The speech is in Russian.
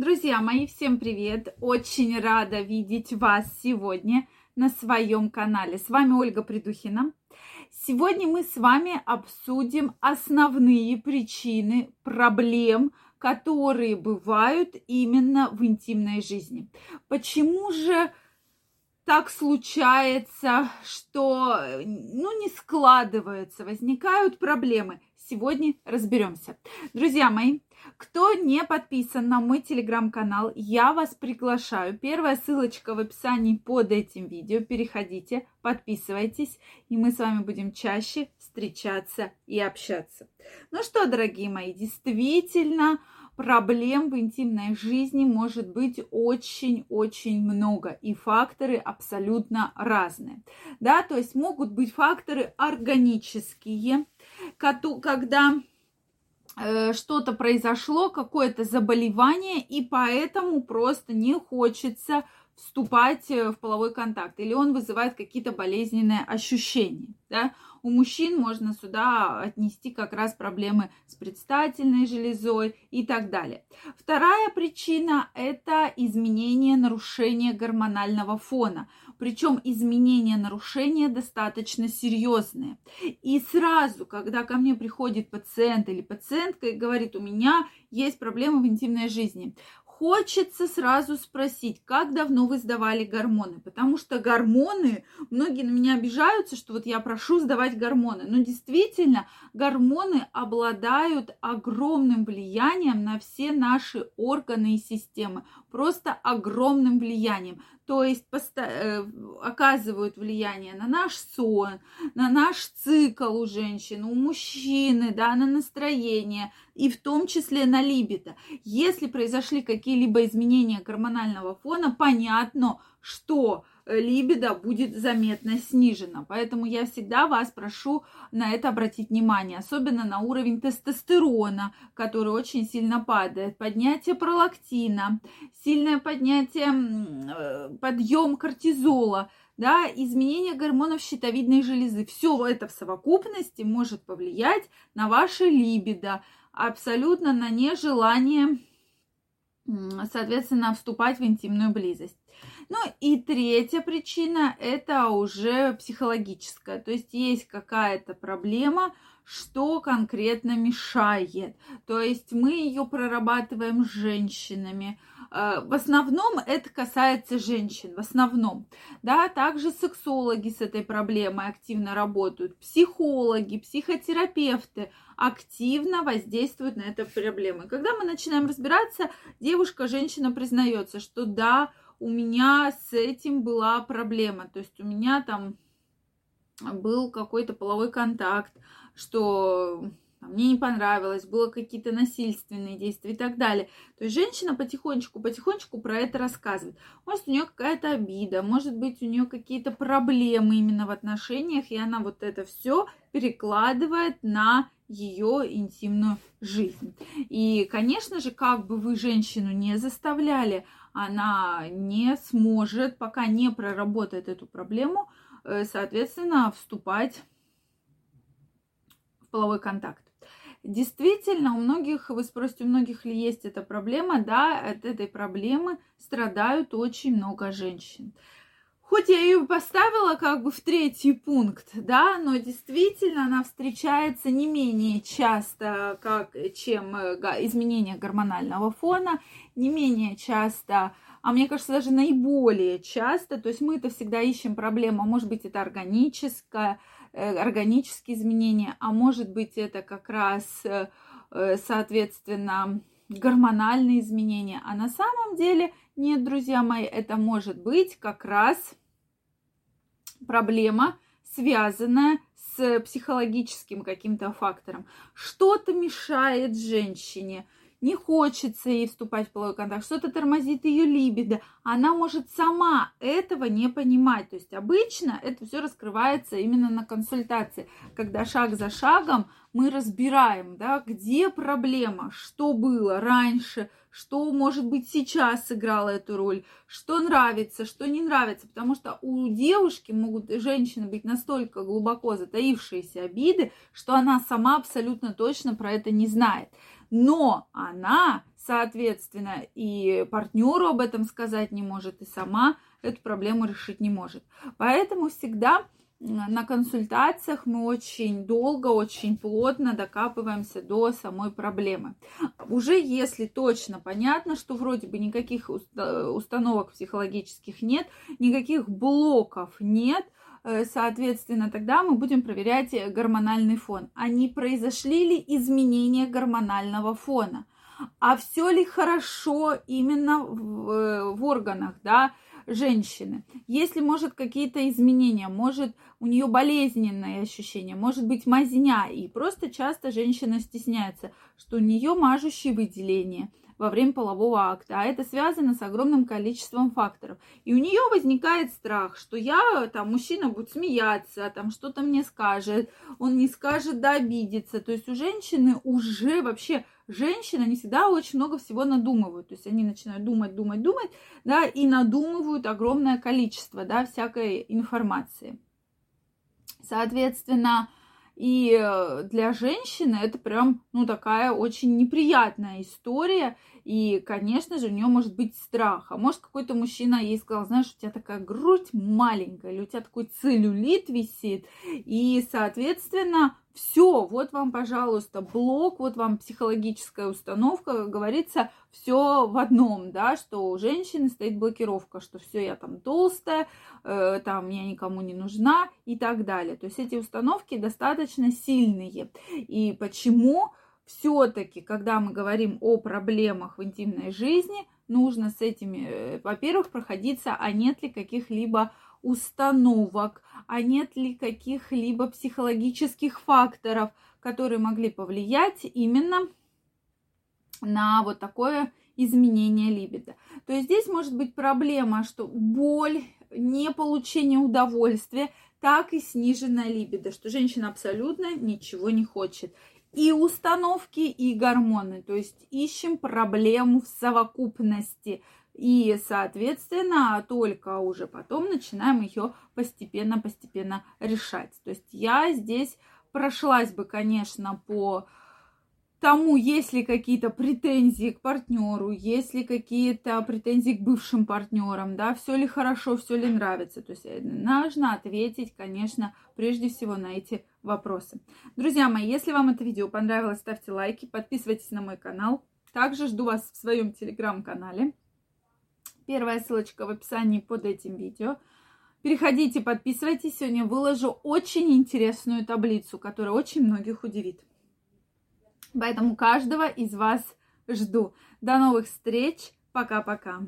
Друзья мои, всем привет! Очень рада видеть вас сегодня на своем канале. С вами Ольга Придухина. Сегодня мы с вами обсудим основные причины проблем, которые бывают именно в интимной жизни. Почему же так случается, что ну, не складывается, возникают проблемы? Сегодня разберемся. Друзья мои, кто не подписан на мой телеграм-канал, я вас приглашаю. Первая ссылочка в описании под этим видео. Переходите, подписывайтесь, и мы с вами будем чаще встречаться и общаться. Ну что, дорогие мои, действительно, проблем в интимной жизни может быть очень-очень много, и факторы абсолютно разные. Да, то есть могут быть факторы органические, когда что-то произошло, какое-то заболевание, и поэтому просто не хочется вступать э, в половой контакт, или он вызывает какие-то болезненные ощущения. Да? У мужчин можно сюда отнести как раз проблемы с предстательной железой и так далее. Вторая причина – это изменение, нарушение гормонального фона. Причем изменения, нарушения достаточно серьезные. И сразу, когда ко мне приходит пациент или пациентка и говорит, у меня есть проблемы в интимной жизни, хочется сразу спросить, как давно вы сдавали гормоны, потому что гормоны, многие на меня обижаются, что вот я прошу сдавать гормоны, но действительно гормоны обладают огромным влиянием на все наши органы и системы, просто огромным влиянием. То есть э, оказывают влияние на наш сон, на наш цикл у женщин, у мужчины, да, на настроение и в том числе на либидо. Если произошли какие-либо изменения гормонального фона, понятно, что либидо будет заметно снижено. Поэтому я всегда вас прошу на это обратить внимание, особенно на уровень тестостерона, который очень сильно падает, поднятие пролактина, сильное поднятие, э, подъем кортизола, да, изменение гормонов щитовидной железы. Все это в совокупности может повлиять на ваше либидо, абсолютно на нежелание, соответственно, вступать в интимную близость. Ну и третья причина – это уже психологическая. То есть есть какая-то проблема, что конкретно мешает. То есть мы ее прорабатываем с женщинами. Э, в основном это касается женщин, в основном. Да, также сексологи с этой проблемой активно работают, психологи, психотерапевты активно воздействуют на эту проблему. Когда мы начинаем разбираться, девушка, женщина признается, что да, у меня с этим была проблема. То есть у меня там был какой-то половой контакт, что мне не понравилось, было какие-то насильственные действия и так далее. То есть женщина потихонечку, потихонечку про это рассказывает. Может, у нее какая-то обида, может быть, у нее какие-то проблемы именно в отношениях, и она вот это все перекладывает на ее интимную жизнь. И, конечно же, как бы вы женщину не заставляли, она не сможет, пока не проработает эту проблему, э, соответственно, вступать половой контакт. Действительно, у многих, вы спросите, у многих ли есть эта проблема? Да, от этой проблемы страдают очень много женщин. Хоть я ее поставила как бы в третий пункт, да, но действительно она встречается не менее часто, как, чем э, изменение гормонального фона, не менее часто, а мне кажется, даже наиболее часто, то есть мы это всегда ищем проблему, а может быть это органическое, э, органические изменения, а может быть это как раз, э, соответственно, гормональные изменения. А на самом деле нет, друзья мои, это может быть как раз проблема, связанная с психологическим каким-то фактором. Что-то мешает женщине, не хочется ей вступать в половой контакт, что-то тормозит ее либидо, она может сама этого не понимать. То есть обычно это все раскрывается именно на консультации, когда шаг за шагом мы разбираем, да, где проблема, что было раньше, что, может быть, сейчас сыграло эту роль, что нравится, что не нравится, потому что у девушки могут, женщины быть настолько глубоко затаившиеся обиды, что она сама абсолютно точно про это не знает. Но она соответственно, и партнеру об этом сказать не может, и сама эту проблему решить не может. Поэтому всегда на консультациях мы очень долго, очень плотно докапываемся до самой проблемы. Уже если точно понятно, что вроде бы никаких установок психологических нет, никаких блоков нет, соответственно, тогда мы будем проверять гормональный фон. А не произошли ли изменения гормонального фона? А все ли хорошо именно в, э, в органах, да, женщины. Если, может, какие-то изменения, может, у нее болезненные ощущения, может быть, мазня, и просто часто женщина стесняется, что у нее мажущие выделения во время полового акта, а это связано с огромным количеством факторов. И у нее возникает страх, что я, там, мужчина будет смеяться, там, что-то мне скажет, он не скажет, да, обидится. То есть у женщины уже вообще женщины, они всегда очень много всего надумывают. То есть они начинают думать, думать, думать, да, и надумывают огромное количество, да, всякой информации. Соответственно, и э, для женщины это прям, ну, такая очень неприятная история. И, конечно же, у нее может быть страх. А может, какой-то мужчина ей сказал, знаешь, у тебя такая грудь маленькая, или у тебя такой целлюлит висит. И, соответственно, все, вот вам, пожалуйста, блок, вот вам психологическая установка, как говорится, все в одном, да, что у женщины стоит блокировка, что все, я там толстая, э, там я никому не нужна и так далее. То есть эти установки достаточно сильные. И почему все-таки, когда мы говорим о проблемах в интимной жизни, нужно с этими, э, во-первых, проходиться, а нет ли каких-либо установок, а нет ли каких-либо психологических факторов, которые могли повлиять именно на вот такое изменение либидо. То есть здесь может быть проблема, что боль, не получение удовольствия, так и сниженная либидо, что женщина абсолютно ничего не хочет. И установки, и гормоны. То есть ищем проблему в совокупности. И, соответственно, только уже потом начинаем ее постепенно-постепенно решать. То есть я здесь прошлась бы, конечно, по тому, есть ли какие-то претензии к партнеру, есть ли какие-то претензии к бывшим партнерам, да, все ли хорошо, все ли нравится. То есть э, нужно ответить, конечно, прежде всего на эти вопросы. Друзья мои, если вам это видео понравилось, ставьте лайки, подписывайтесь на мой канал. Также жду вас в своем телеграм-канале. Первая ссылочка в описании под этим видео. Переходите, подписывайтесь. Сегодня выложу очень интересную таблицу, которая очень многих удивит. Поэтому каждого из вас жду. До новых встреч. Пока-пока.